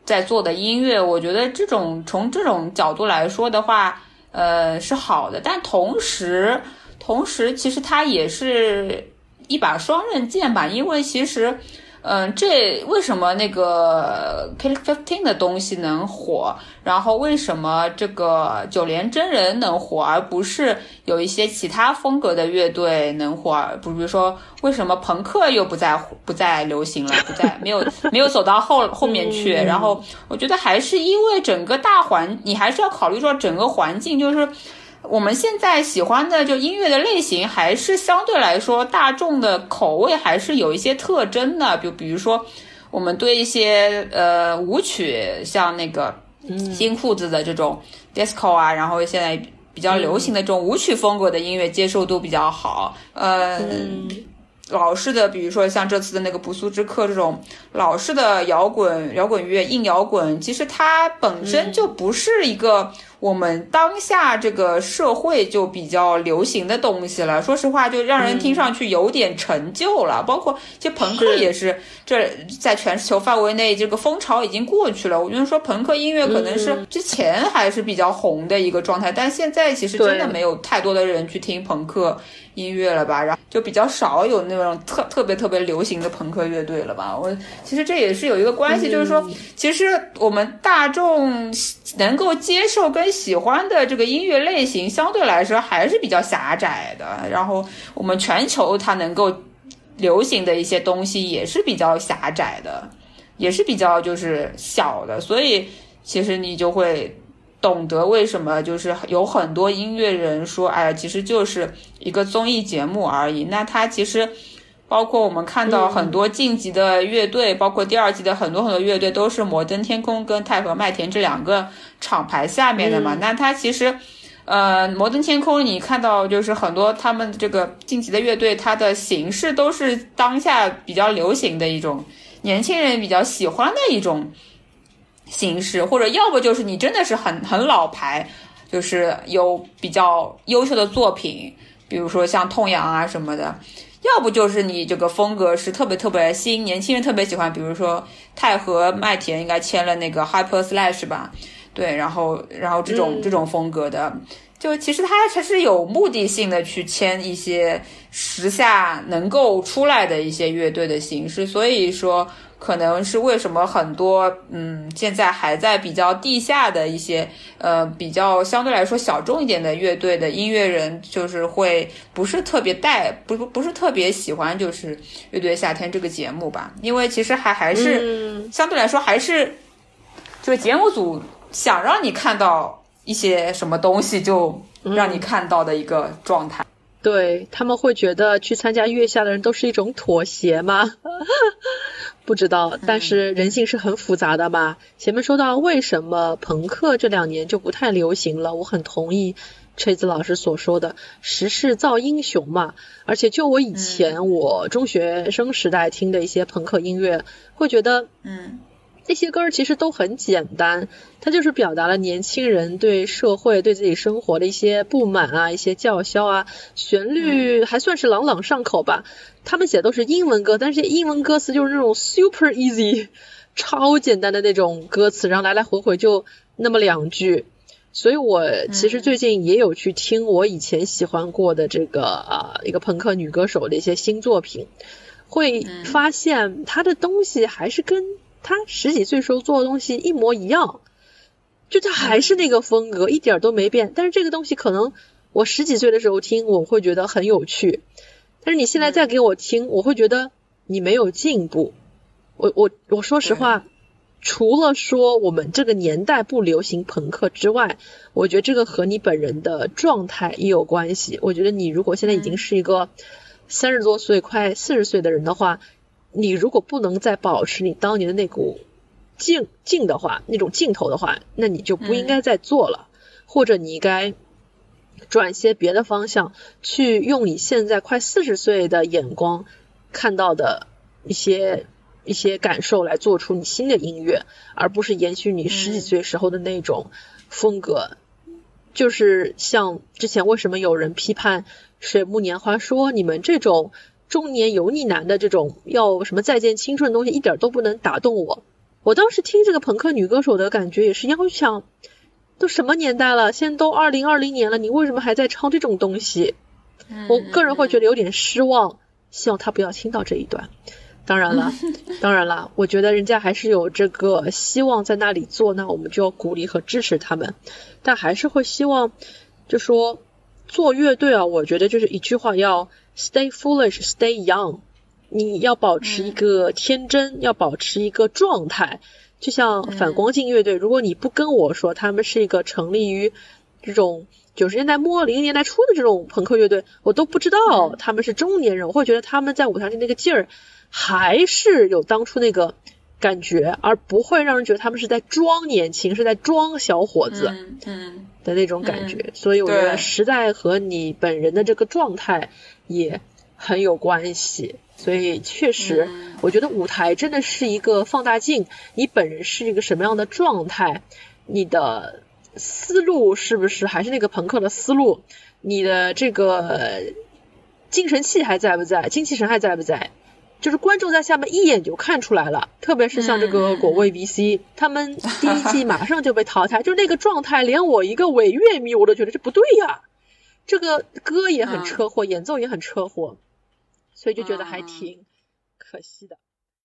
在做的音乐，我觉得这种从这种角度来说的话，呃是好的。但同时，同时其实他也是。一把双刃剑吧，因为其实，嗯，这为什么那个 K Fifteen 的东西能火，然后为什么这个九连真人能火，而不是有一些其他风格的乐队能火？不，比如说为什么朋克又不再不再流行了，不再没有 [laughs] 没有走到后后面去？然后我觉得还是因为整个大环，你还是要考虑说整个环境，就是。我们现在喜欢的就音乐的类型，还是相对来说大众的口味还是有一些特征的。就比如说，我们对一些呃舞曲，像那个新裤子的这种 disco 啊，然后现在比较流行的这种舞曲风格的音乐，接受度比较好。呃，老式的，比如说像这次的那个不速之客这种老式的摇滚摇滚乐、硬摇滚，其实它本身就不是一个。我们当下这个社会就比较流行的东西了，说实话，就让人听上去有点陈旧了。包括其实朋克也是，这在全球范围内这个风潮已经过去了。我觉得说朋克音乐可能是之前还是比较红的一个状态，但现在其实真的没有太多的人去听朋克。音乐了吧，然后就比较少有那种特特别特别流行的朋克乐队了吧。我其实这也是有一个关系，就是说，其实我们大众能够接受跟喜欢的这个音乐类型，相对来说还是比较狭窄的。然后我们全球它能够流行的一些东西也是比较狭窄的，也是比较就是小的。所以其实你就会。懂得为什么就是有很多音乐人说，哎呀，其实就是一个综艺节目而已。那他其实，包括我们看到很多晋级的乐队，包括第二季的很多很多乐队，都是摩登天空跟太和麦田这两个厂牌下面的嘛。那他其实，呃，摩登天空你看到就是很多他们这个晋级的乐队，它的形式都是当下比较流行的一种，年轻人比较喜欢的一种。形式，或者要不就是你真的是很很老牌，就是有比较优秀的作品，比如说像痛痒啊什么的；要不就是你这个风格是特别特别新，年轻人特别喜欢，比如说泰和麦田应该签了那个 Hyper Slash 吧，对，然后然后这种这种风格的，就其实他才是有目的性的去签一些时下能够出来的一些乐队的形式，所以说。可能是为什么很多嗯，现在还在比较地下的一些呃，比较相对来说小众一点的乐队的音乐人，就是会不是特别带，不不不是特别喜欢就是乐队夏天这个节目吧？因为其实还还是相对来说还是这个节目组想让你看到一些什么东西，就让你看到的一个状态。对他们会觉得去参加月下的人都是一种妥协吗？[laughs] 不知道，但是人性是很复杂的嘛。前面说到为什么朋克这两年就不太流行了，我很同意锤子老师所说的“时势造英雄”嘛。而且就我以前我中学生时代听的一些朋克音乐，会觉得，嗯。那些歌其实都很简单，它就是表达了年轻人对社会、对自己生活的一些不满啊，一些叫嚣啊。旋律还算是朗朗上口吧。他们写的都是英文歌，但是英文歌词就是那种 super easy，超简单的那种歌词，然后来来回回就那么两句。所以我其实最近也有去听我以前喜欢过的这个啊一个朋克女歌手的一些新作品，会发现她的东西还是跟她十几岁时候做的东西一模一样，就他还是那个风格，一点都没变。但是这个东西可能我十几岁的时候听，我会觉得很有趣，但是你现在再给我听，我会觉得你没有进步。我我我说实话。除了说我们这个年代不流行朋克之外，我觉得这个和你本人的状态也有关系。我觉得你如果现在已经是一个三十多岁、快四十岁的人的话，你如果不能再保持你当年的那股劲劲的话，那种劲头的话，那你就不应该再做了，或者你应该转些别的方向，去用你现在快四十岁的眼光看到的一些。一些感受来做出你新的音乐，而不是延续你十几岁时候的那种风格。就是像之前为什么有人批判水木年华，说你们这种中年油腻男的这种要什么再见青春的东西，一点都不能打动我。我当时听这个朋克女歌手的感觉也是一样，我想都什么年代了，现在都二零二零年了，你为什么还在唱这种东西？我个人会觉得有点失望，希望他不要听到这一段。当然了，[laughs] 当然了，我觉得人家还是有这个希望在那里做，那我们就要鼓励和支持他们。但还是会希望，就说做乐队啊，我觉得就是一句话，要 stay foolish，stay young。你要保持一个天真，要保持一个状态。就像反光镜乐队，如果你不跟我说他们是一个成立于这种九十年代末、零零年代初的这种朋克乐队，我都不知道他们是中年人，我会觉得他们在舞台上那个劲儿。还是有当初那个感觉，而不会让人觉得他们是在装年轻，是在装小伙子的那种感觉。所以我觉得时代和你本人的这个状态也很有关系。所以确实，我觉得舞台真的是一个放大镜，你本人是一个什么样的状态，你的思路是不是还是那个朋克的思路，你的这个精神气还在不在，精气神还在不在？就是观众在下面一眼就看出来了，特别是像这个果味 VC，他们第一季马上就被淘汰，就是那个状态，连我一个伪乐迷我都觉得这不对呀。这个歌也很车祸，演奏也很车祸，所以就觉得还挺可惜的。